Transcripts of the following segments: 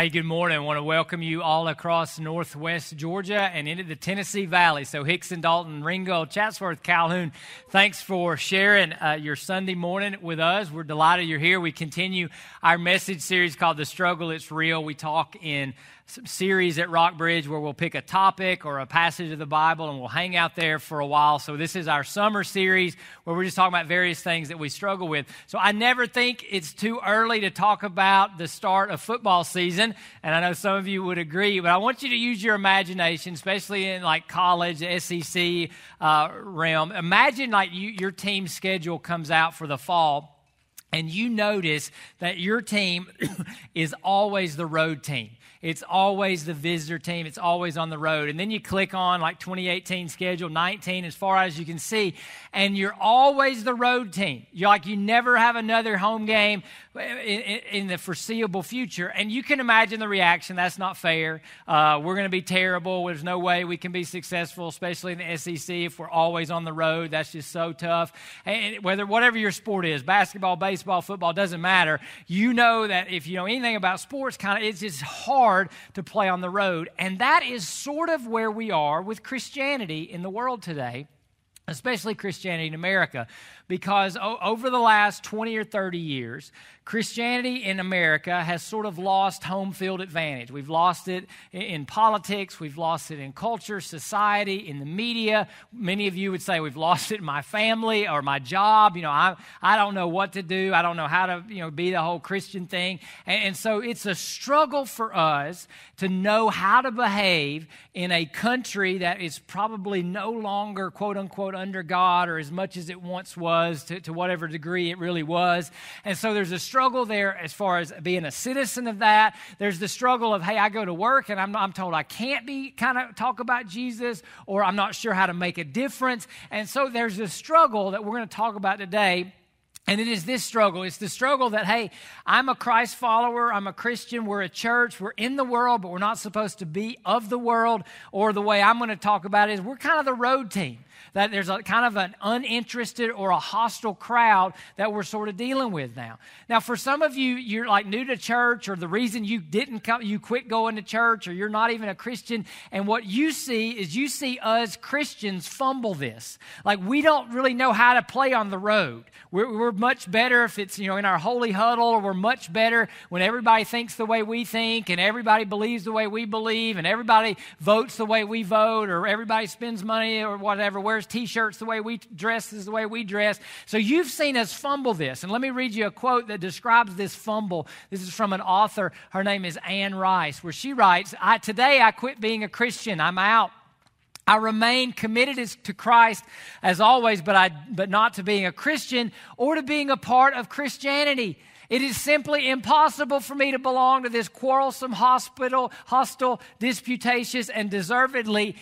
Hey, good morning. I want to welcome you all across Northwest Georgia and into the Tennessee Valley. So, Hixson, Dalton, Ringgold, Chatsworth, Calhoun, thanks for sharing uh, your Sunday morning with us. We're delighted you're here. We continue our message series called The Struggle It's Real. We talk in series at Rockbridge where we'll pick a topic or a passage of the Bible and we'll hang out there for a while. So, this is our summer series where we're just talking about various things that we struggle with. So, I never think it's too early to talk about the start of football season. And I know some of you would agree, but I want you to use your imagination, especially in like college, SEC uh, realm. Imagine like you, your team schedule comes out for the fall and you notice that your team is always the road team. It's always the visitor team. It's always on the road. And then you click on like 2018 schedule, 19 as far as you can see, and you're always the road team. You're like you never have another home game in, in, in the foreseeable future. And you can imagine the reaction. That's not fair. Uh, we're going to be terrible. There's no way we can be successful, especially in the SEC if we're always on the road. That's just so tough. And whether whatever your sport is, basketball, baseball, football, doesn't matter. You know that if you know anything about sports, kind of it's just hard hard to play on the road. And that is sort of where we are with Christianity in the world today, especially Christianity in America. Because over the last 20 or 30 years, Christianity in America has sort of lost home field advantage. We've lost it in politics, we've lost it in culture, society, in the media. Many of you would say we've lost it in my family or my job. You know, I, I don't know what to do, I don't know how to, you know, be the whole Christian thing. And, and so it's a struggle for us to know how to behave in a country that is probably no longer, quote unquote, under God or as much as it once was to, to whatever degree it really was. And so there's a struggle there as far as being a citizen of that. There's the struggle of, hey, I go to work and I'm, I'm told I can't be kind of talk about Jesus or I'm not sure how to make a difference. And so there's this struggle that we're going to talk about today. And it is this struggle. It's the struggle that, hey, I'm a Christ follower, I'm a Christian, we're a church, we're in the world, but we're not supposed to be of the world. Or the way I'm going to talk about it is we're kind of the road team that there's a kind of an uninterested or a hostile crowd that we're sort of dealing with now. Now, for some of you, you're like new to church, or the reason you didn't come, you quit going to church, or you're not even a Christian, and what you see is you see us Christians fumble this. Like we don't really know how to play on the road. We're, we're much better if it's you know in our holy huddle, or we're much better when everybody thinks the way we think, and everybody believes the way we believe, and everybody votes the way we vote, or everybody spends money or whatever. Wears t-shirts the way we dress is the way we dress. So you've seen us fumble this. And let me read you a quote that describes this fumble. This is from an author. Her name is Anne Rice, where she writes, I, Today I quit being a Christian. I'm out. I remain committed to Christ as always, but, I, but not to being a Christian or to being a part of Christianity. It is simply impossible for me to belong to this quarrelsome, hospital, hostile, disputatious, and deservedly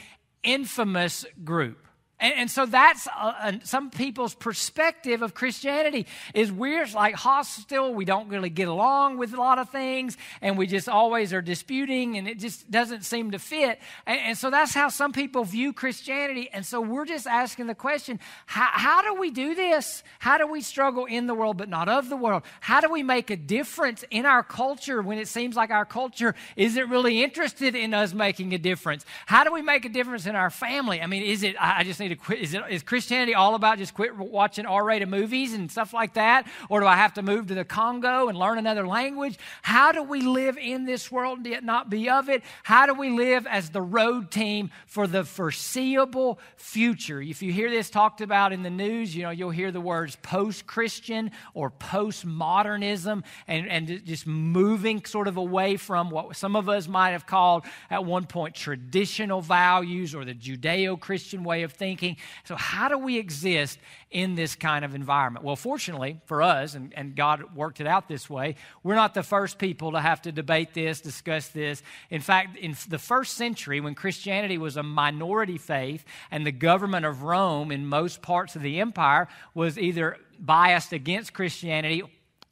infamous group. And, and, so that's uh, some people's perspective of Christianity is we're like hostile. We don't really get along with a lot of things, and we just always are disputing, and it just doesn't seem to fit. And, and so that's how some people view Christianity. And so we're just asking the question: how, how do we do this? How do we struggle in the world but not of the world? How do we make a difference in our culture when it seems like our culture isn't really interested in us making a difference? How do we make a difference in our family? I mean, is it? I just need need to quit? Is, it, is Christianity all about just quit watching R rated movies and stuff like that? Or do I have to move to the Congo and learn another language? How do we live in this world and yet not be of it? How do we live as the road team for the foreseeable future? If you hear this talked about in the news, you know, you'll hear the words post Christian or post-modernism and, and just moving sort of away from what some of us might have called at one point traditional values or the Judeo Christian way of thinking thinking. So, how do we exist in this kind of environment? Well, fortunately for us, and, and God worked it out this way, we're not the first people to have to debate this, discuss this. In fact, in the first century, when Christianity was a minority faith and the government of Rome in most parts of the empire was either biased against Christianity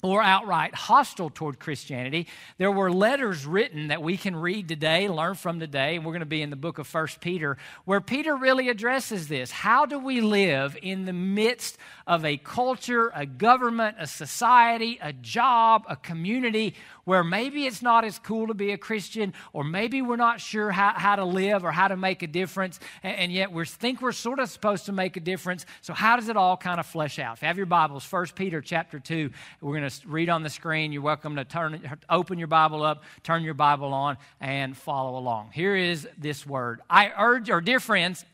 or outright hostile toward Christianity. There were letters written that we can read today, learn from today, and we're going to be in the book of First Peter, where Peter really addresses this. How do we live in the midst of a culture, a government, a society, a job, a community where maybe it's not as cool to be a Christian, or maybe we're not sure how, how to live or how to make a difference, and, and yet we think we're sort of supposed to make a difference. So, how does it all kind of flesh out? If you have your Bibles, 1 Peter chapter 2, we're going to read on the screen. You're welcome to turn, open your Bible up, turn your Bible on, and follow along. Here is this word. I urge, or dear friends,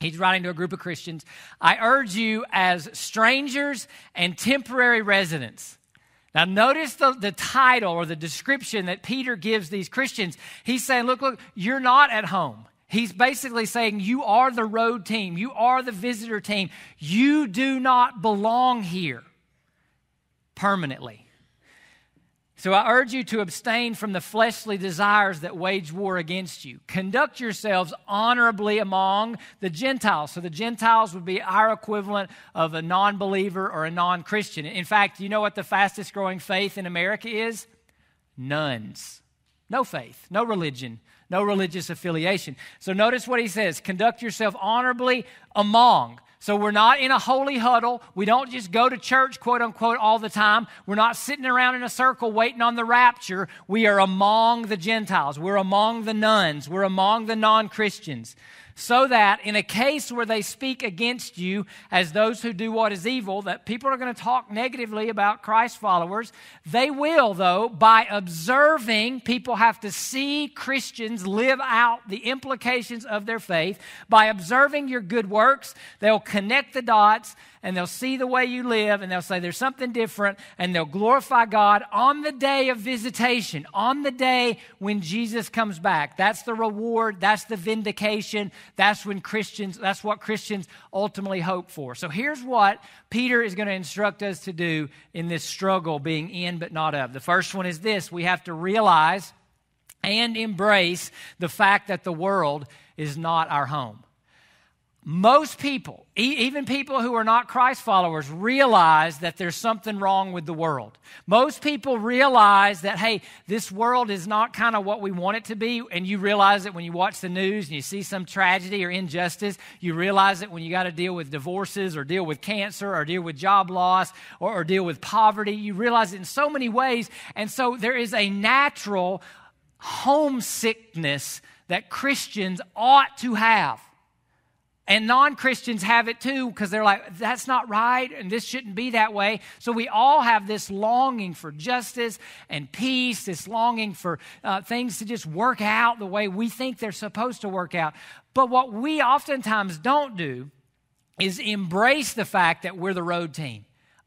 He's writing to a group of Christians. I urge you as strangers and temporary residents. Now, notice the, the title or the description that Peter gives these Christians. He's saying, Look, look, you're not at home. He's basically saying, You are the road team. You are the visitor team. You do not belong here permanently. So I urge you to abstain from the fleshly desires that wage war against you. Conduct yourselves honorably among the Gentiles. So the Gentiles would be our equivalent of a non believer or a non Christian. In fact, you know what the fastest growing faith in America is? Nones. No faith, no religion, no religious affiliation. So notice what he says conduct yourself honorably among. So we're not in a holy huddle. We don't just go to church, quote unquote, all the time. We're not sitting around in a circle waiting on the rapture. We are among the Gentiles. We're among the nones. We're among the non Christians so that in a case where they speak against you as those who do what is evil, that people are going to talk negatively about Christ followers, they will, though, by observing, people have to see Christians live out the implications of their faith. By observing your good works, they'll connect the dots and they'll see the way you live and they'll say there's something different and they'll glorify God on the day of visitation, on the day when Jesus comes back. That's the reward, that's the vindication, that's when Christians, that's what Christians ultimately hope for. So here's what Peter is going to instruct us to do in this struggle being in but not of. The first one is this we have to realize and embrace the fact that the world is not our home. Most people, even people who are not Christ followers, realize that there's something wrong with the world. Most people realize that, hey, this world is not kind of what we want it to be. And you realize it when you watch the news and you see some tragedy or injustice. You realize it when you got to deal with divorces or deal with cancer or deal with job loss or, or deal with poverty. You realize it in so many ways. And so there is a natural homesickness that Christians ought to have. And non Christians have it too because they're like, that's not right and this shouldn't be that way. So we all have this longing for justice and peace, this longing for uh, things to just work out the way we think they're supposed to work out. But what we oftentimes don't do is embrace the fact that we're the road team.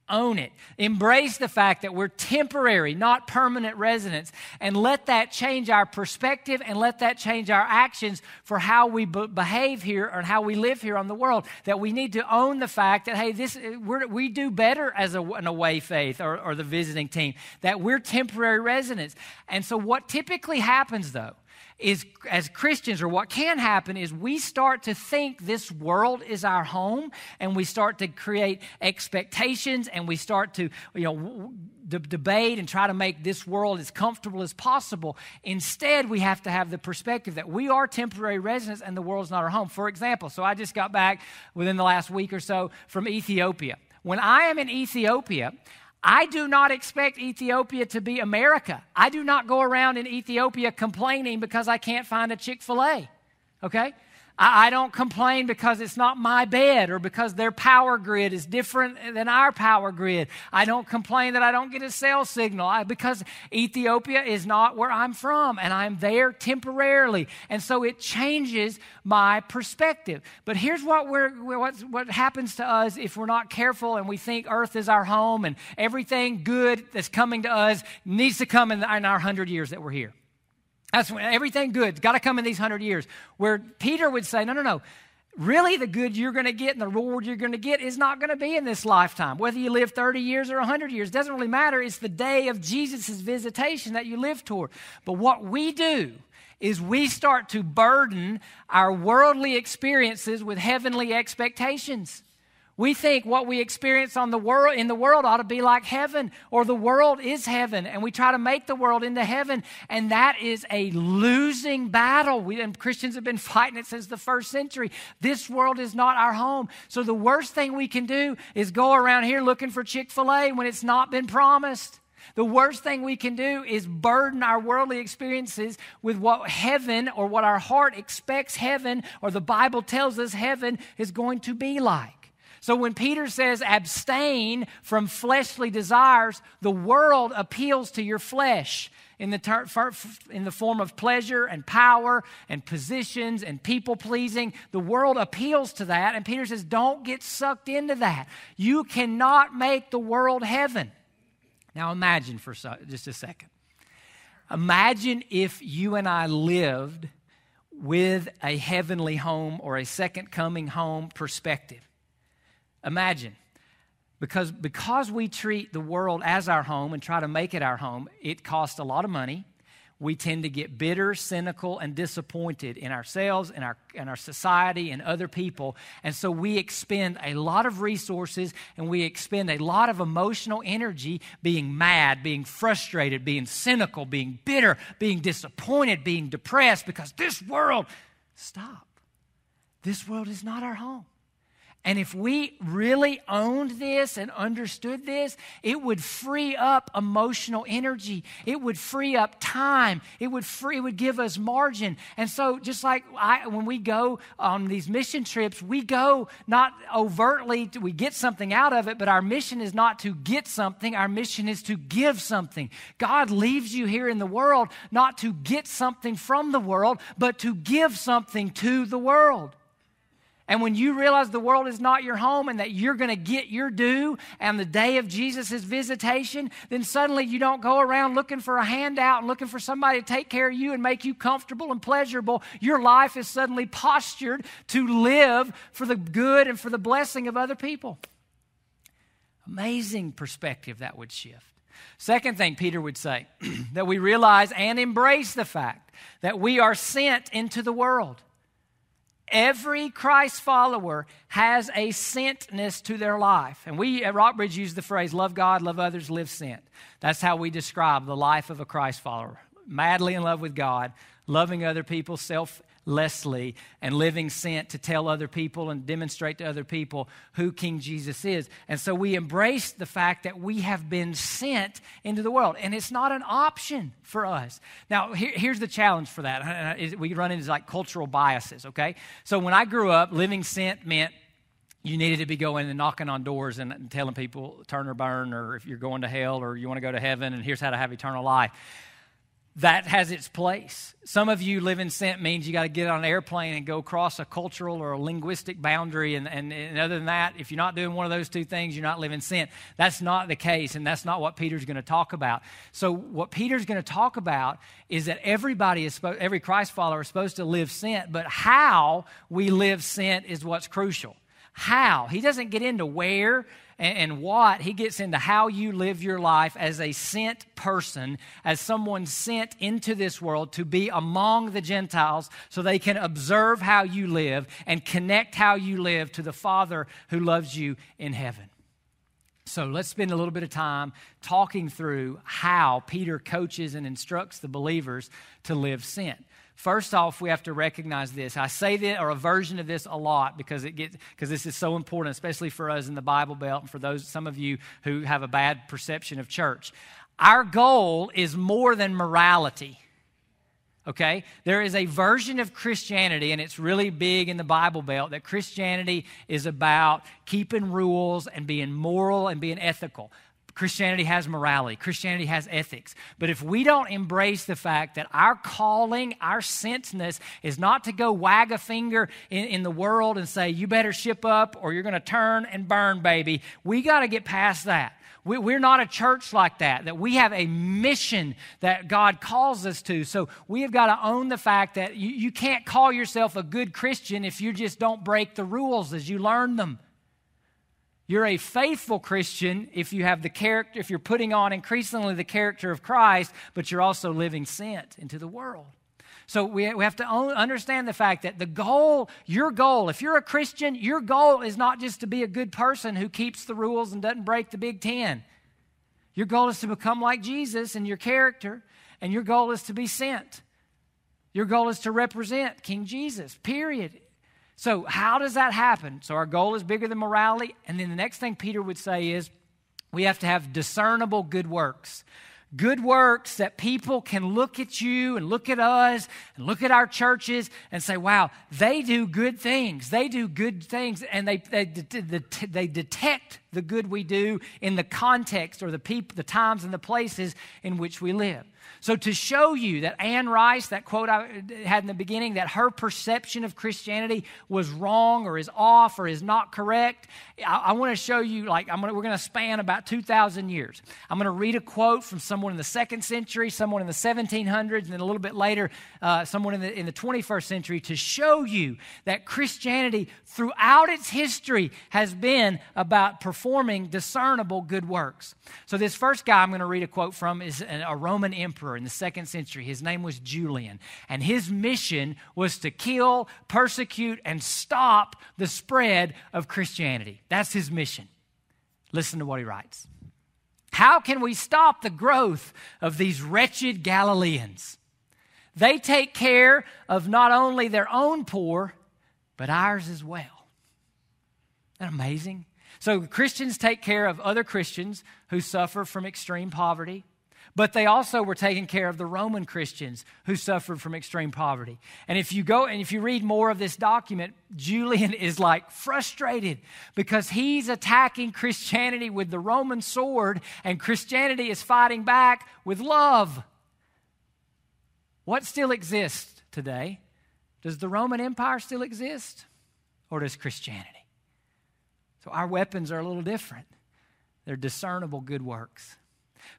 Own it. Embrace the fact that we're temporary, not permanent residents, and let that change our perspective and let that change our actions for how we be- behave here and how we live here on the world. That we need to own the fact that, hey, this, we do better as a, an away faith or, or the visiting team, that we're temporary residents. And so, what typically happens though, is as Christians, or what can happen is we start to think this world is our home, and we start to create expectations, and we start to, you know, d- debate and try to make this world as comfortable as possible. Instead, we have to have the perspective that we are temporary residents and the world's not our home. For example, so I just got back within the last week or so from Ethiopia. When I am in Ethiopia, I do not expect Ethiopia to be America. I do not go around in Ethiopia complaining because I can't find a Chick fil A. Okay? I, I don't complain because it's not my bed or because their power grid is different than our power grid. I don't complain that I don't get a cell signal I, because Ethiopia is not where I'm from and I'm there temporarily. And so it changes my perspective. But here's what, we're, what happens to us if we're not careful and we think earth is our home and everything good that's coming to us needs to come in, in our hundred years that we're here. That's when everything good's got to come in these hundred years. Where Peter would say, no, no, no. Really, the good you're going to get and the reward you're going to get is not going to be in this lifetime. Whether you live 30 years or 100 years doesn't really matter. It's the day of Jesus' visitation that you live toward. But what we do is we start to burden our worldly experiences with heavenly expectations. We think what we experience on the world in the world ought to be like heaven, or the world is heaven, and we try to make the world into heaven, and that is a losing battle. We and Christians have been fighting it since the first century. This world is not our home. So the worst thing we can do is go around here looking for Chick-fil-A when it's not been promised. The worst thing we can do is burden our worldly experiences with what heaven or what our heart expects heaven or the Bible tells us heaven is going to be like. So when Peter says abstain from fleshly desires, the world appeals to your flesh in the, ter- in the form of pleasure and power and positions and people pleasing. The world appeals to that. And Peter says, don't get sucked into that. You cannot make the world heaven. Now imagine for just a second. Imagine if you and I lived with a heavenly home or a second coming home perspective. Imagine because, because we treat the world as our home and try to make it our home, it costs a lot of money. We tend to get bitter, cynical, and disappointed in ourselves, in our, in our society, and other people. And so we expend a lot of resources and we expend a lot of emotional energy being mad, being frustrated, being cynical, being bitter, being disappointed, being depressed because this world, stop. This world is not our home. And if we really owned this and understood this, it would free up emotional energy. It would free up time. It would free, it would give us margin. And so, just like I, when we go on these mission trips, we go not overtly, to, we get something out of it, but our mission is not to get something. Our mission is to give something. God leaves you here in the world not to get something from the world, but to give something to the world. And when you realize the world is not your home and that you're going to get your due and the day of Jesus' visitation, then suddenly you don't go around looking for a handout and looking for somebody to take care of you and make you comfortable and pleasurable. Your life is suddenly postured to live for the good and for the blessing of other people. Amazing perspective that would shift. Second thing Peter would say, that we realize and embrace the fact that we are sent into the world. Every Christ follower has a sentness to their life. And we at Rockbridge use the phrase love God, love others, live sent. That's how we describe the life of a Christ follower. Madly in love with God, loving other people, self Leslie and living sent to tell other people and demonstrate to other people who King Jesus is. And so we embrace the fact that we have been sent into the world, and it's not an option for us. Now, here, here's the challenge for that. Uh, we run into like cultural biases, okay? So when I grew up, living sent meant you needed to be going and knocking on doors and telling people turn or burn, or if you're going to hell, or you want to go to heaven, and here's how to have eternal life that has its place. Some of you live in sent means you got to get on an airplane and go across a cultural or a linguistic boundary. And, and, and, other than that, if you're not doing one of those two things, you're not living sent. That's not the case, and that's not what Peter's going to talk about. So, what Peter's going to talk about is that everybody is every Christ follower is supposed to live sent, but how we live sent is what's crucial. How? He doesn't get into where and, what, he gets into how you live your life as a sent person, as someone sent into this world to be among the Gentiles so they can observe how you live and connect how you live to the Father who loves you in heaven. So let's spend a little bit of time talking through how Peter coaches and instructs the believers to live sent. First off, we have to recognize this. I say this or a version of this a lot because it gets because this is so important, especially for us in the Bible Belt and for those some of you who have a bad perception of church. Our goal is more than morality. Okay? There is a version of Christianity, and it's really big in the Bible Belt, that Christianity is about keeping rules and being moral and being ethical. Christianity has morality, Christianity has ethics. But if we don't embrace the fact that our calling, our sentness is not to go wag a finger in, in the world and say, you better ship up or you're going to turn and burn, baby, we got to get past that. We, we're not a church like that, that we have a mission that God calls us to. So we have got to own the fact that you, you can't call yourself a good Christian if you just don't break the rules as you learn them. You're a faithful Christian if you have the character, if you're putting on increasingly the character of Christ, but you're also living sent into the world. So we, we have to understand the fact that the goal, your goal, if you're a Christian, your goal is not just to be a good person who keeps the rules and doesn't break the Big Ten. Your goal is to become like Jesus in your character, and your goal is to be sent. Your goal is to represent King Jesus, period. So, how does that happen? So, our goal is bigger than morality. And then the next thing Peter would say is We have to have discernible good works. Good works that people can look at you and look at us and look at our churches and say, wow, they do good things. They do good things and they, they, they detect the good we do in the context or the people, the times and the places in which we live. So, to show you that Anne Rice, that quote I had in the beginning, that her perception of Christianity was wrong or is off or is not correct, I, I want to show you, like, I'm gonna, we're going to span about 2,000 years. I'm going to read a quote from someone in the second century, someone in the 1700s, and then a little bit later, uh, someone in the, in the 21st century to show you that Christianity, throughout its history, has been about performing discernible good works. So, this first guy I'm going to read a quote from is a Roman emperor emperor in the second century. His name was Julian. And his mission was to kill, persecute, and stop the spread of Christianity. That's his mission. Listen to what he writes. How can we stop the growth of these wretched Galileans? They take care of not only their own poor, but ours as well. Isn't that amazing? So Christians take care of other Christians who suffer from extreme poverty. But they also were taking care of the Roman Christians who suffered from extreme poverty. And if you go and if you read more of this document, Julian is like frustrated because he's attacking Christianity with the Roman sword, and Christianity is fighting back with love. What still exists today? Does the Roman Empire still exist? Or does Christianity? So our weapons are a little different. They're discernible good works.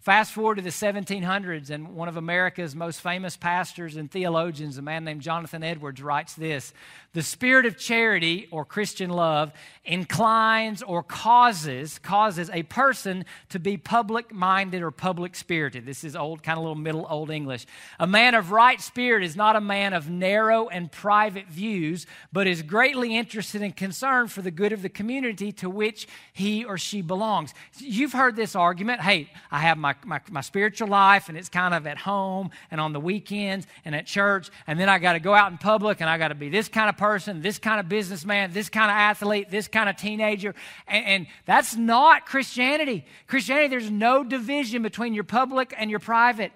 Fast forward to the 1700s, and one of America's most famous pastors and theologians, a man named Jonathan Edwards, writes this The spirit of charity or Christian love inclines or causes, causes a person to be public minded or public spirited. This is old, kind of little middle old English. A man of right spirit is not a man of narrow and private views, but is greatly interested and concerned for the good of the community to which he or she belongs. You've heard this argument hey, I have my, my, my spiritual life, and it's kind of at home and on the weekends and at church. And then I got to go out in public, and I got to be this kind of person, this kind of businessman, this kind of athlete, this kind of teenager. And, and that's not Christianity. Christianity, there's no division between your public and your private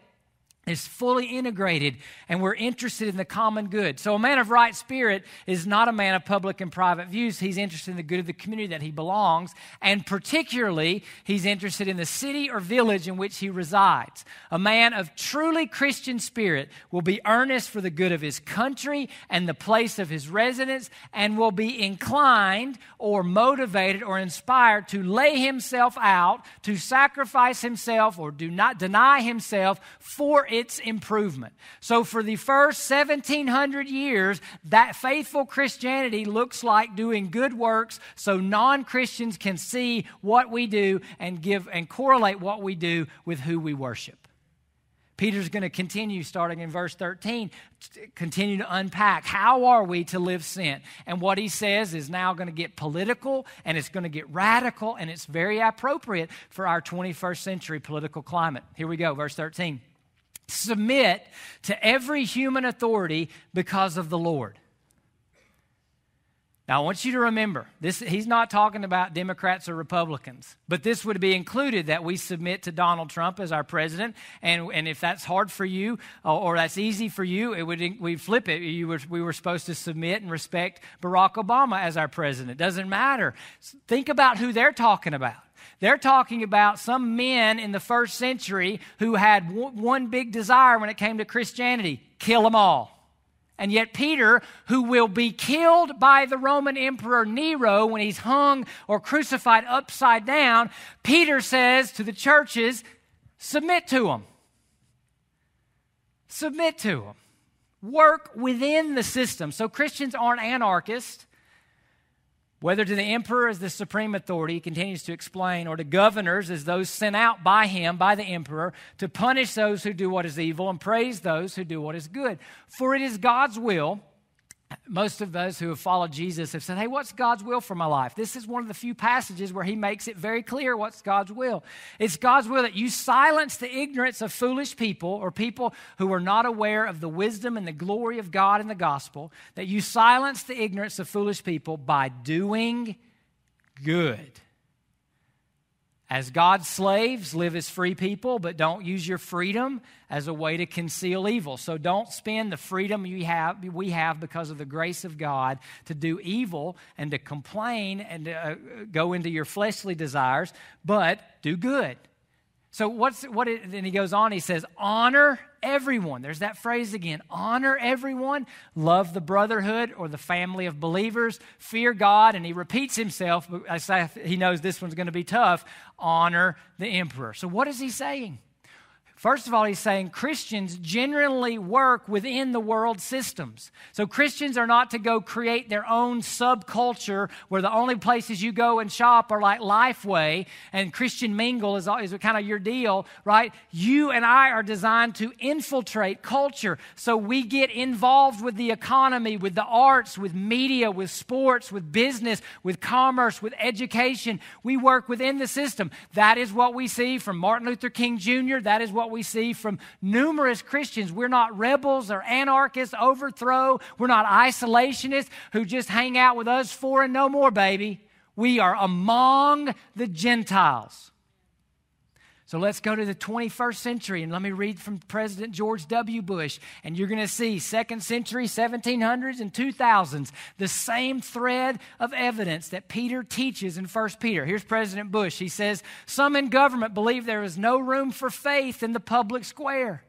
is fully integrated and we're interested in the common good. So, a man of right spirit is not a man of public and private views. He's interested in the good of the community that he belongs, and particularly, he's interested in the city or village in which he resides. A man of truly Christian spirit will be earnest for the good of his country and the place of his residence, and will be inclined or motivated or inspired to lay himself out, to sacrifice himself, or do not deny himself for its improvement. So, for the first 1700 years, that faithful Christianity looks like doing good works so non Christians can see what we do and give and correlate what we do with who we worship. Peter's going to continue starting in verse 13, continue to unpack how are we to live sent. And what he says is now going to get political and it's going to get radical and it's very appropriate for our 21st century political climate. Here we go, verse 13 submit to every human authority because of the Lord. Now, I want you to remember, this, he's not talking about Democrats or Republicans, but this would be included that we submit to Donald Trump as our president. And, and if that's hard for you or, or that's easy for you, it would, we flip it. Were, we were supposed to submit and respect Barack Obama as our president. Doesn't matter. Think about who they're talking about. They're talking about some men in the first century who had one big desire when it came to Christianity kill them all. And yet, Peter, who will be killed by the Roman Emperor Nero when he's hung or crucified upside down, Peter says to the churches, submit to them. Submit to them. Work within the system. So, Christians aren't anarchists whether to the emperor as the supreme authority, he continues to explain, or to governors as those sent out by him, by the emperor, to punish those who do what is evil and praise those who do what is good. For it is God's will most of those who have followed Jesus have said, Hey, what's God's will for my life? This is one of the few passages where he makes it very clear what's God's will. It's God's will that you silence the ignorance of foolish people or people who are not aware of the wisdom and the glory of God in the gospel, that you silence the ignorance of foolish people by doing good. As God's slaves, live as free people, but don't use your freedom as a way to conceal evil. So don't spend the freedom you have, we have because of the grace of God to do evil and to complain and to uh, go into your fleshly desires, but do good. So what's what? It, and he goes on. He says, "Honor everyone." There's that phrase again. Honor everyone. Love the brotherhood or the family of believers. Fear God, and he repeats himself. He knows this one's going to be tough. Honor the emperor. So what is he saying? First of all, he's saying Christians generally work within the world systems. So Christians are not to go create their own subculture where the only places you go and shop are like Lifeway and Christian Mingle is, is kind of your deal, right? You and I are designed to infiltrate culture. So we get involved with the economy, with the arts, with media, with sports, with business, with commerce, with education. We work within the system. That is what we see from Martin Luther King Jr. That is what we see from numerous Christians. We're not rebels or anarchists, overthrow. We're not isolationists who just hang out with us for and no more, baby. We are among the Gentiles. So let's go to the 21st century and let me read from President George W. Bush. And you're going to see second century, 1700s, and 2000s, the same thread of evidence that Peter teaches in 1 Peter. Here's President Bush. He says, Some in government believe there is no room for faith in the public square.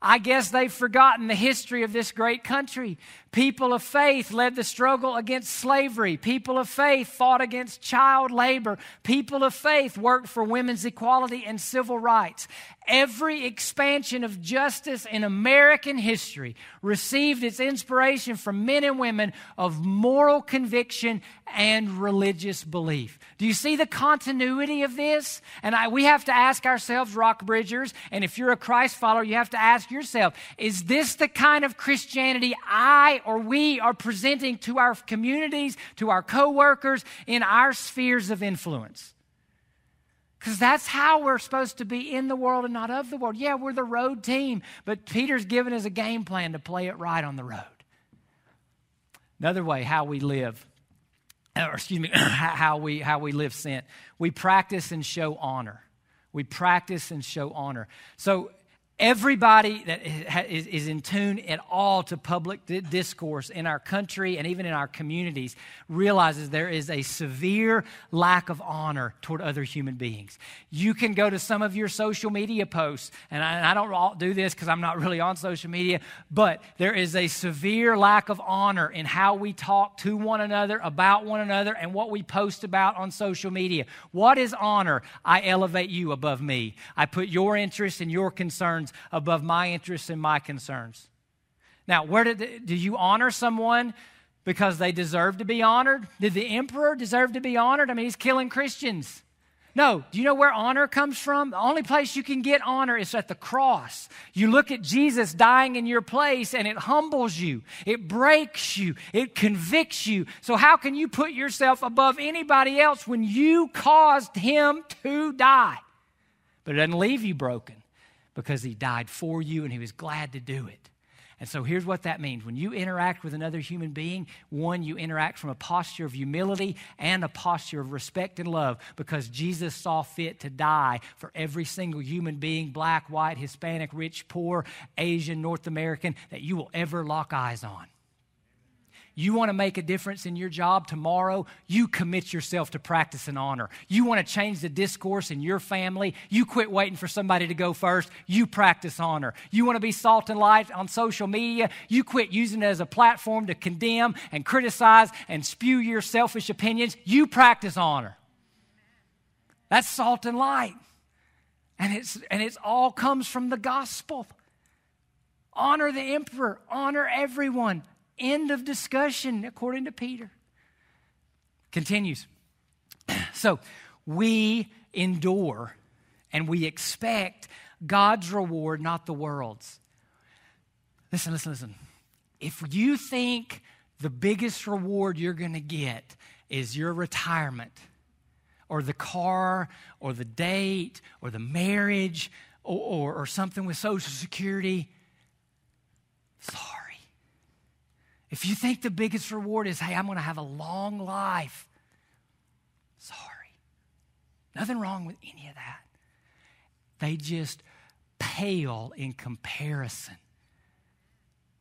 I guess they've forgotten the history of this great country. People of faith led the struggle against slavery. People of faith fought against child labor. People of faith worked for women's equality and civil rights. Every expansion of justice in American history received its inspiration from men and women of moral conviction and religious belief. Do you see the continuity of this? And I, we have to ask ourselves, Rockbridgers, and if you're a Christ follower, you have to ask yourself, is this the kind of Christianity I or we are presenting to our communities, to our coworkers, in our spheres of influence? Because that's how we're supposed to be in the world and not of the world. Yeah, we're the road team, but Peter's given us a game plan to play it right on the road. Another way, how we live, uh, or excuse me, how we, how we live sent. We practice and show honor. We practice and show honor. So Everybody that is in tune at all to public discourse in our country and even in our communities realizes there is a severe lack of honor toward other human beings. You can go to some of your social media posts, and I, don't do this because I'm not really on social media, but there is a severe lack of honor in how we talk to one another, about one another, and what we post about on social media. What is honor? I elevate you above me, I put your interests and your concerns concerns above my interests and my concerns. Now, where did do you honor someone because they deserve to be honored? Did the emperor deserve to be honored? I mean, he's killing Christians. No, do you know where honor comes from? The only place you can get honor is at the cross. You look at Jesus dying in your place and it humbles you, it breaks you, it convicts you. So, how can you put yourself above anybody else when you caused him to die? But it doesn't leave you broken because he died for you and he was glad to do it. And so here's what that means. When you interact with another human being, one, you interact from a posture of humility and a posture of respect and love because Jesus saw fit to die for every single human being, black, white, Hispanic, rich, poor, Asian, North American, that you will ever lock eyes on. You want to make a difference in your job tomorrow? You commit yourself to practice and honor. You want to change the discourse in your family? You quit waiting for somebody to go first. You practice honor. You want to be salt and light on social media? You quit using it as a platform to condemn and criticize and spew your selfish opinions. You practice honor. That's salt and light. And it's and it's all comes from the gospel. Honor the emperor, honor everyone, End of discussion, according to Peter. Continues. So we endure and we expect God's reward, not the world's. Listen, listen, listen. If you think the biggest reward you're going to get is your retirement, or the car, or the date, or the marriage, or, or, or something with Social Security, sorry. If you think the biggest reward is, hey, I'm going to have a long life, sorry. Nothing wrong with any of that. They just pale in comparison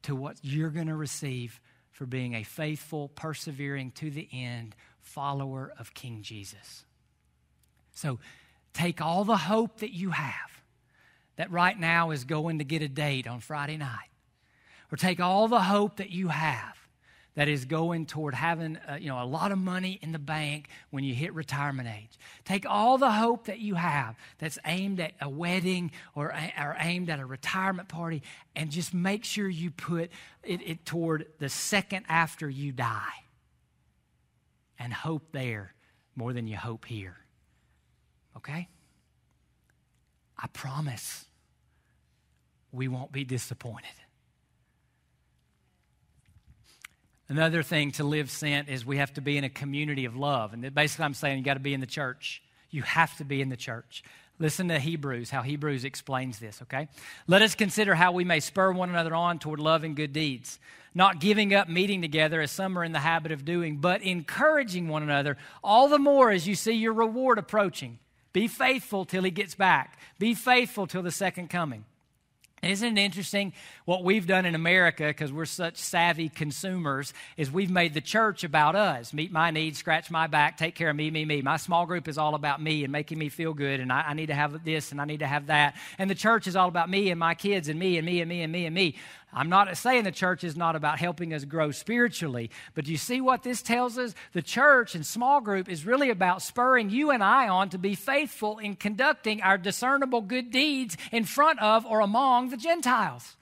to what you're going to receive for being a faithful, persevering to the end follower of King Jesus. So take all the hope that you have that right now is going to get a date on Friday night, or take all the hope that you have that is going toward having uh, you know a lot of money in the bank when you hit retirement age. Take all the hope that you have that's aimed at a wedding or, or aimed at a retirement party, and just make sure you put it, it toward the second after you die, and hope there more than you hope here. Okay. I promise we won't be disappointed. Another thing to live sent is we have to be in a community of love. And basically, I'm saying you got to be in the church. You have to be in the church. Listen to Hebrews, how Hebrews explains this, okay? Let us consider how we may spur one another on toward love and good deeds, not giving up meeting together as some are in the habit of doing, but encouraging one another, all the more as you see your reward approaching. Be faithful till he gets back, be faithful till the second coming. Isn't it interesting what we've done in America because we're such savvy consumers is we've made the church about us. Meet my needs, scratch my back, take care of me, me, me. My small group is all about me and making me feel good and I, I need to have this and I need to have that. And the church is all about me and my kids and me and me and me and me and me. I'm not saying the church is not about helping us grow spiritually, but do you see what this tells us? The church and small group is really about spurring you and I on to be faithful in conducting our discernible good deeds in front of or among the Gentiles.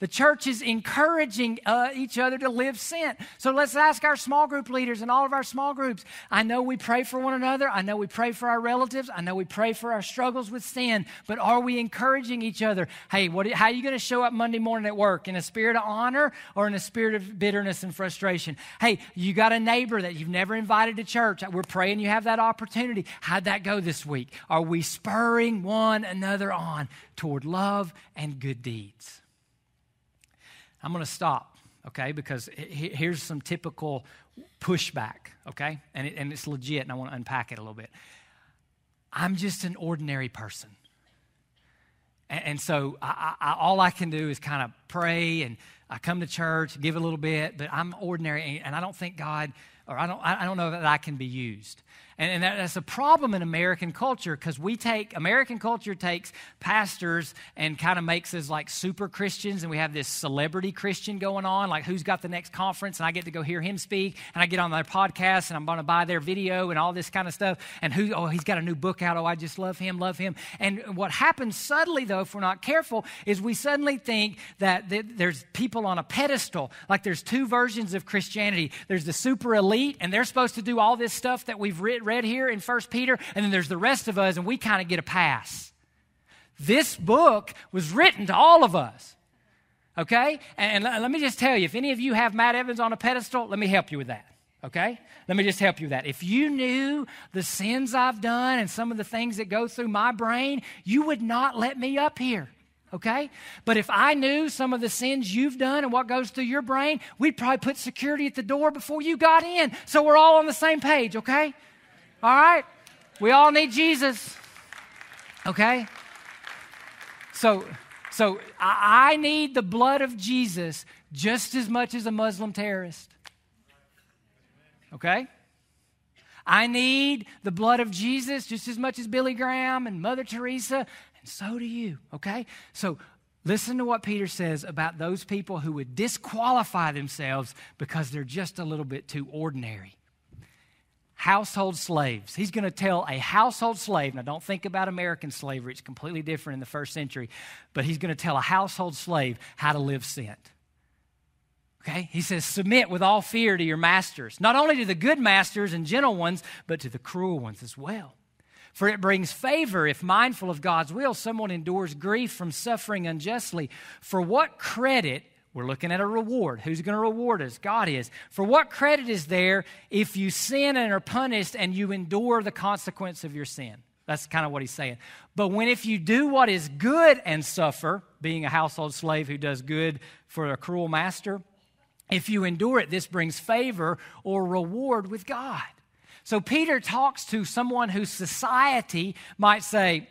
The church is encouraging uh, each other to live sent. So let's ask our small group leaders and all of our small groups. I know we pray for one another. I know we pray for our relatives. I know we pray for our struggles with sin. But are we encouraging each other? Hey, what, how are you going to show up Monday morning at work? In a spirit of honor or in a spirit of bitterness and frustration? Hey, you got a neighbor that you've never invited to church. We're praying you have that opportunity. How'd that go this week? Are we spurring one another on toward love and good deeds? I'm going to stop, okay, because here's some typical pushback, okay? And, it, and it's legit, and I want to unpack it a little bit. I'm just an ordinary person. And, and so I, I, all I can do is kind of pray and I come to church, give a little bit, but I'm ordinary, and I don't think God, or I don't, I don't know that I can be used. And, and that's a problem in American culture because we take, American culture takes pastors and kind of makes us like super Christians, and we have this celebrity Christian going on, like who's got the next conference, and I get to go hear him speak, and I get on their podcast, and I'm going to buy their video and all this kind of stuff. And who, oh, he's got a new book out. Oh, I just love him, love him. And what happens suddenly, though, if we're not careful, is we suddenly think that there's people on a pedestal, like there's two versions of Christianity. There's the super elite, and they're supposed to do all this stuff that we've written read here in 1 Peter, and then there's the rest of us, and we kind of get a pass. This book was written to all of us. Okay? And, and let me just tell you if any of you have Matt Evans on a pedestal, let me help you with that. Okay? Let me just help you with that. If you knew the sins I've done and some of the things that go through my brain, you would not let me up here okay? But if I knew some of the sins you've done and what goes through your brain, we'd probably put security at the door before you got in. So we're all on the same page, okay? All right? We all need Jesus, okay? So, so I need the blood of Jesus just as much as a Muslim terrorist. Okay? I need the blood of Jesus just as much as Billy Graham and Mother Teresa and so do you, okay? So listen to what Peter says about those people who would disqualify themselves because they're just a little bit too ordinary. Household slaves. He's going to tell a household slave, now don't think about American slavery, it's completely different in the first century, but he's going to tell a household slave how to live sent. Okay? He says, Submit with all fear to your masters, not only to the good masters and gentle ones, but to the cruel ones as well. For it brings favor if, mindful of God's will, someone endures grief from suffering unjustly. For what credit, we're looking at a reward. Who's going to reward us? God is. For what credit is there if you sin and are punished and you endure the consequence of your sin? That's kind of what he's saying. But when if you do what is good and suffer, being a household slave who does good for a cruel master, if you endure it, this brings favor or reward with God. So Peter talks to someone whose society might say,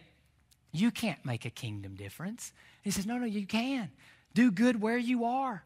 You can't make a kingdom difference. He says, No, no, you can. Do good where you are.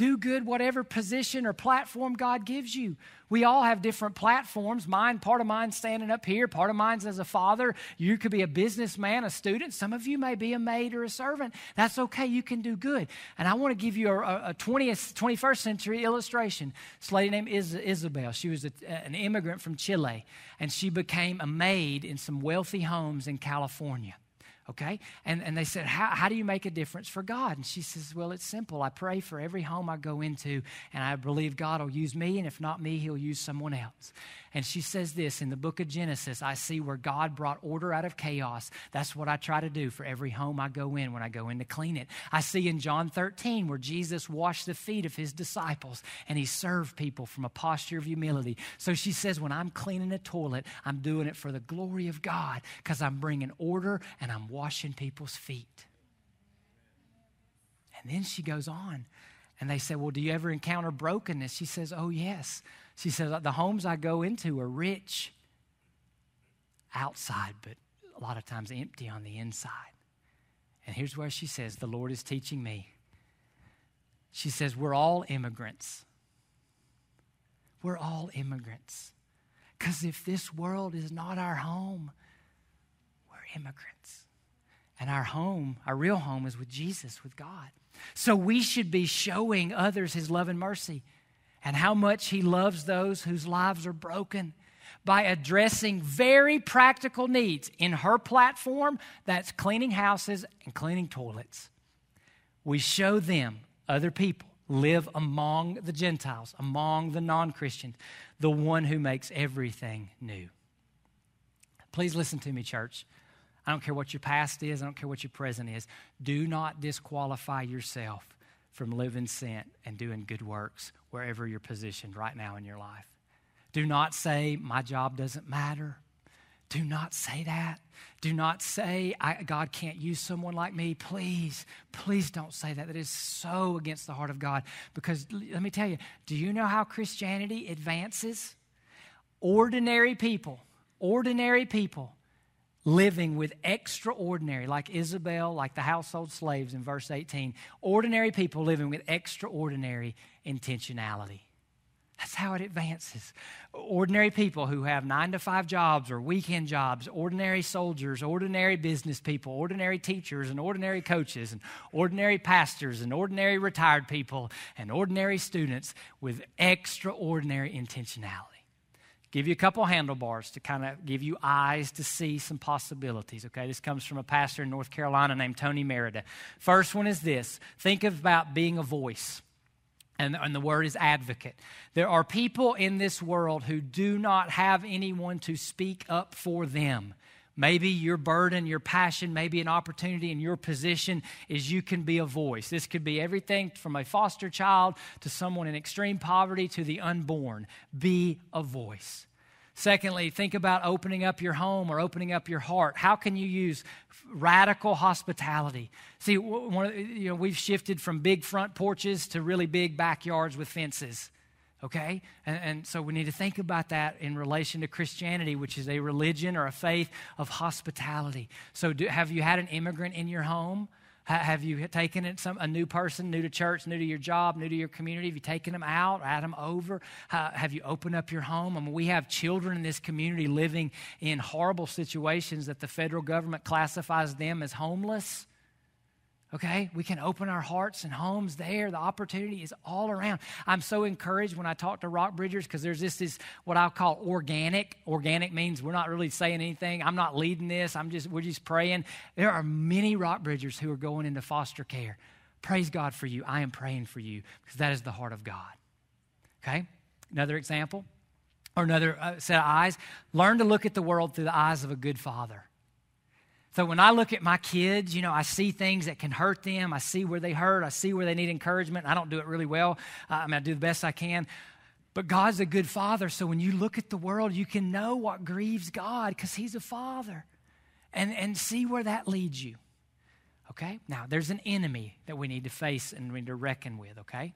Do good, whatever position or platform God gives you. We all have different platforms. Mine, part of mine standing up here, part of mine's as a father. You could be a businessman, a student. Some of you may be a maid or a servant. That's okay. You can do good. And I want to give you a, a 20th, 21st century illustration. This lady named Is- Isabel. She was a, an immigrant from Chile, and she became a maid in some wealthy homes in California okay? And, and they said, how, how do you make a difference for God? And she says, Well, it's simple. I pray for every home I go into, and I believe God will use me, and if not me, He'll use someone else. And she says this in the book of Genesis I see where God brought order out of chaos. That's what I try to do for every home I go in when I go in to clean it. I see in John 13 where Jesus washed the feet of his disciples and he served people from a posture of humility. So she says, when I'm cleaning a toilet, I'm doing it for the glory of God because I'm bringing order and I'm washing people's feet. And then she goes on. And they say, Well, do you ever encounter brokenness? She says, Oh, yes. She says, The homes I go into are rich outside, but a lot of times empty on the inside. And here's where she says, The Lord is teaching me. She says, We're all immigrants. We're all immigrants. Because if this world is not our home, we're immigrants. And our home, our real home, is with Jesus, with God. So we should be showing others his love and mercy and how much He loves those whose lives are broken by addressing very practical needs in her platform that's cleaning houses and cleaning toilets. We show them, other people, live among the Gentiles, among the non Christians, the one who makes everything new. Please listen to me, church. I don't care what your past is, I don't care what your present is. Do not disqualify yourself from living sent and doing good works wherever you're positioned right now in your life. Do not say, My job doesn't matter. Do not say that. Do not say, God can't use someone like me. Please, please don't say that. That is so against the heart of God. Because let me tell you, do you know how Christianity advances? Ordinary people, ordinary people living with extraordinary, like Isabel, like the household slaves in verse 18, ordinary people living with extraordinary intentionality. That's how it advances. Ordinary people who have nine to five jobs or weekend jobs, ordinary soldiers, ordinary business people, ordinary teachers and ordinary coaches, and ordinary pastors and ordinary retired people and ordinary students with extraordinary intentionality give you a couple handlebars to kind of give you eyes to see some possibilities. Okay, this comes from a pastor in North Carolina named Tony Merida. First one is this think about being a voice. And, and the word is advocate. There are people in this world who do not have anyone to speak up for them. Maybe your burden, your passion, maybe an opportunity in your position is you can be a voice. This could be everything from a foster child to someone in extreme poverty to the unborn. Be a voice. Secondly, think about opening up your home or opening up your heart. How can you use radical hospitality? See, one, you know, we've shifted from big front porches to really big backyards with fences okay? And, and, so we need to think about that in relation to Christianity, which is a religion or a faith of hospitality. So, do, have you had an immigrant in your home? have you taken it some, a new person, new to church, new to your job, new to your community? Have you taken them out, had them over? have you opened up your home? I mean, we have children in this community living in horrible situations that the federal government classifies them as homeless. Okay, we can open our hearts and homes there. The opportunity is all around. I'm so encouraged when I talk to Rock Bridgers because there's this is what I'll call organic. Organic means we're not really saying anything. I'm not leading this. I'm just we're just praying. There are many Rock Bridgers who are going into foster care. Praise God for you. I am praying for you because that is the heart of God. Okay, another example or another uh, set of eyes. Learn to look at the world through the eyes of a good father. So when I look at my kids, you know, I see things that can hurt them. I see where they hurt. I see where they need encouragement. I don't do it really well. I mean, I do the best I can. But God's a good father. So when you look at the world, you can know what grieves God because He's a father and, and see where that leads you. Okay? Now, there's an enemy that we need to face and we need to reckon with, okay?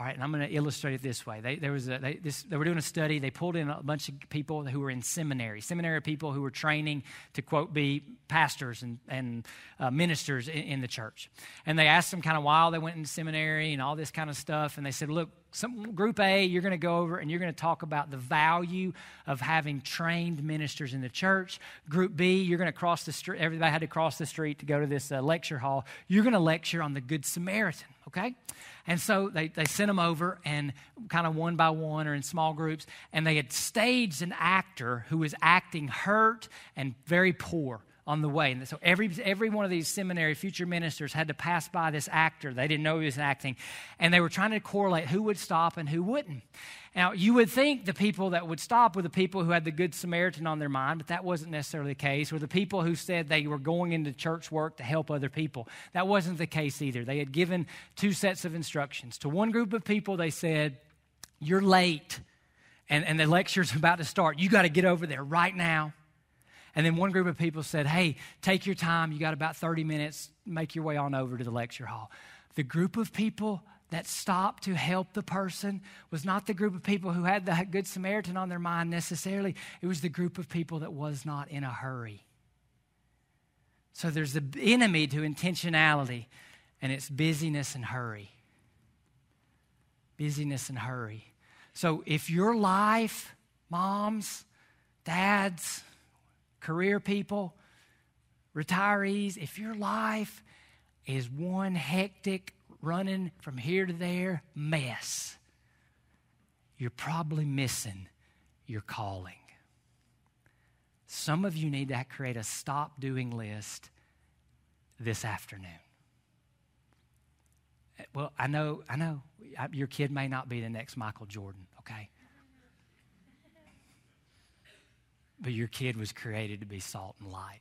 All right, and I'm going to illustrate it this way. They, there was a, they, this, they were doing a study. They pulled in a bunch of people who were in seminary, seminary people who were training to, quote, be pastors and, and uh, ministers in, in, the church. And they asked them kind of why they went into seminary and all this kind of stuff. And they said, look, some, group A, you're going to go over and you're going to talk about the value of having trained ministers in the church. Group B, you're going to cross the street. Everybody had to cross the street to go to this uh, lecture hall. You're going to lecture on the Good Samaritan, okay? And so they, they sent them over and kind of one by one or in small groups, and they had staged an actor who was acting hurt and very poor on the way. And so every, every one of these seminary future ministers had to pass by this actor. They didn't know he was acting. And they were trying to correlate who would stop and who wouldn't. Now, you would think the people that would stop were the people who had the Good Samaritan on their mind, but that wasn't necessarily the case. Or the people who said they were going into church work to help other people. That wasn't the case either. They had given two sets of instructions. To one group of people, they said, You're late, and, and the lecture's about to start. You got to get over there right now. And then one group of people said, Hey, take your time. You got about 30 minutes. Make your way on over to the lecture hall. The group of people that stopped to help the person was not the group of people who had the Good Samaritan on their mind necessarily. It was the group of people that was not in a hurry. So there's the enemy to intentionality, and it's busyness and hurry. Busyness and hurry. So if your life, moms, dads, career people, retirees, if your life is one hectic, running from here to there mess, you're probably missing your calling. Some of you need to create a stop doing list this afternoon. Well, I know, I know, your kid may not be the next Michael Jordan, okay? But your kid was created to be salt and light.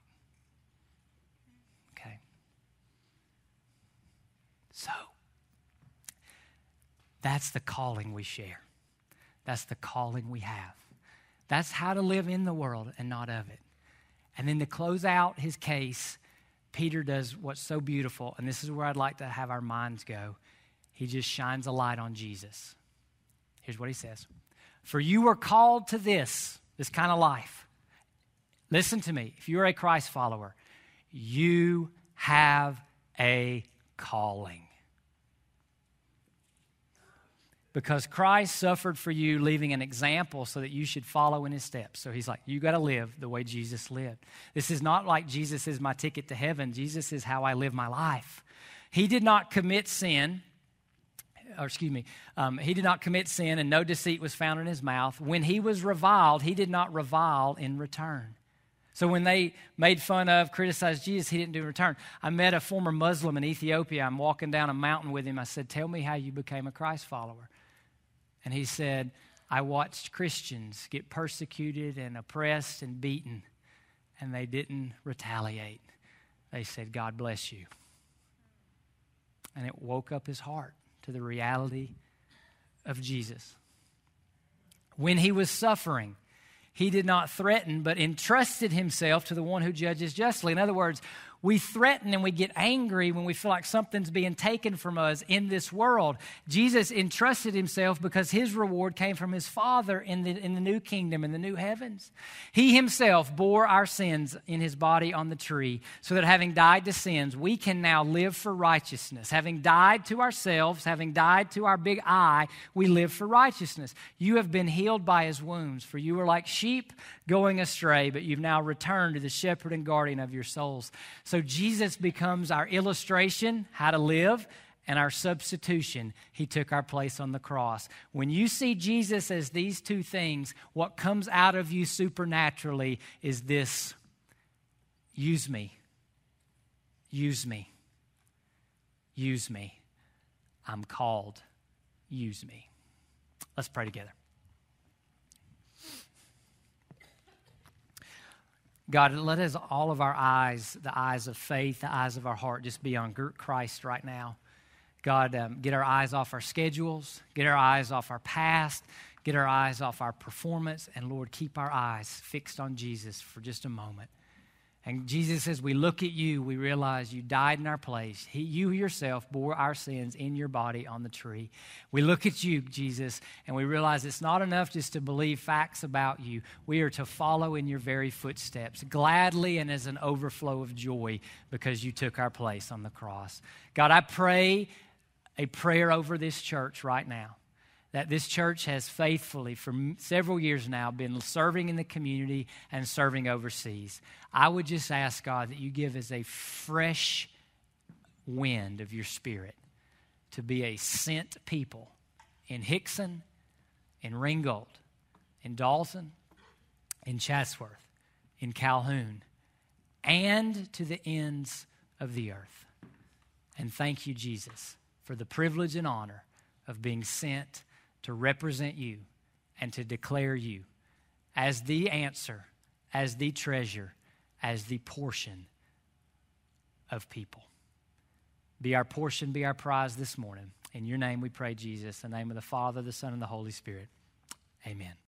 Okay? So, that's the calling we share. That's the calling we have. That's how to live in the world and not of it. And then to close out his case, Peter does what's so beautiful, and this is where I'd like to have our minds go. He just shines a light on Jesus. Here's what he says For you were called to this, this kind of life. Listen to me. If you're a Christ follower, you have a calling. Because Christ suffered for you, leaving an example so that you should follow in his steps. So he's like, you got to live the way Jesus lived. This is not like Jesus is my ticket to heaven. Jesus is how I live my life. He did not commit sin, or excuse me, um, he did not commit sin, and no deceit was found in his mouth. When he was reviled, he did not revile in return. So when they made fun of, criticized Jesus, he didn't do in return. I met a former Muslim in Ethiopia. I'm walking down a mountain with him. I said, Tell me how you became a Christ follower. And he said, I watched Christians get persecuted and oppressed and beaten, and they didn't retaliate. They said, God bless you. And it woke up his heart to the reality of Jesus. When he was suffering, he did not threaten, but entrusted himself to the one who judges justly. In other words, we threaten and we get angry when we feel like something's being taken from us in this world. Jesus entrusted himself because his reward came from his Father in the, in the new kingdom, in the new heavens. He himself bore our sins in his body on the tree, so that having died to sins, we can now live for righteousness. Having died to ourselves, having died to our big I, we live for righteousness. You have been healed by his wounds, for you were like sheep going astray, but you've now returned to the shepherd and guardian of your souls. So Jesus becomes our illustration, how to live, and our substitution. He took our place on the cross. When you see Jesus as these two things, what comes out of you supernaturally is this use me, use me, use me. I'm called, use me. Let's pray together. God, let us all of our eyes, the eyes of faith, the eyes of our heart, just be on Christ right now. God, um, get our eyes off our schedules, get our eyes off our past, get our eyes off our performance, and Lord, keep our eyes fixed on Jesus for just a moment. And Jesus, as we look at you, we realize you died in our place. He, you yourself bore our sins in your body on the tree. We look at you, Jesus, and we realize it's not enough just to believe facts about you. We are to follow in your very footsteps, gladly and as an overflow of joy, because you took our place on the cross. God, I pray a prayer over this church right now that this church has faithfully, for several years now, been serving in the community and serving overseas. I would just ask God that you give us a fresh wind of your spirit to be a sent people in Hixson, in Ringgold, in Dalton, in Chatsworth, in Calhoun, and to the ends of the earth. And thank you, Jesus, for the privilege and honor of being sent to represent you and to declare you as the answer, as the treasure, as the portion of people. Be our portion, be our prize this morning. In your name we pray, Jesus. In the name of the Father, the Son, and the Holy Spirit. Amen.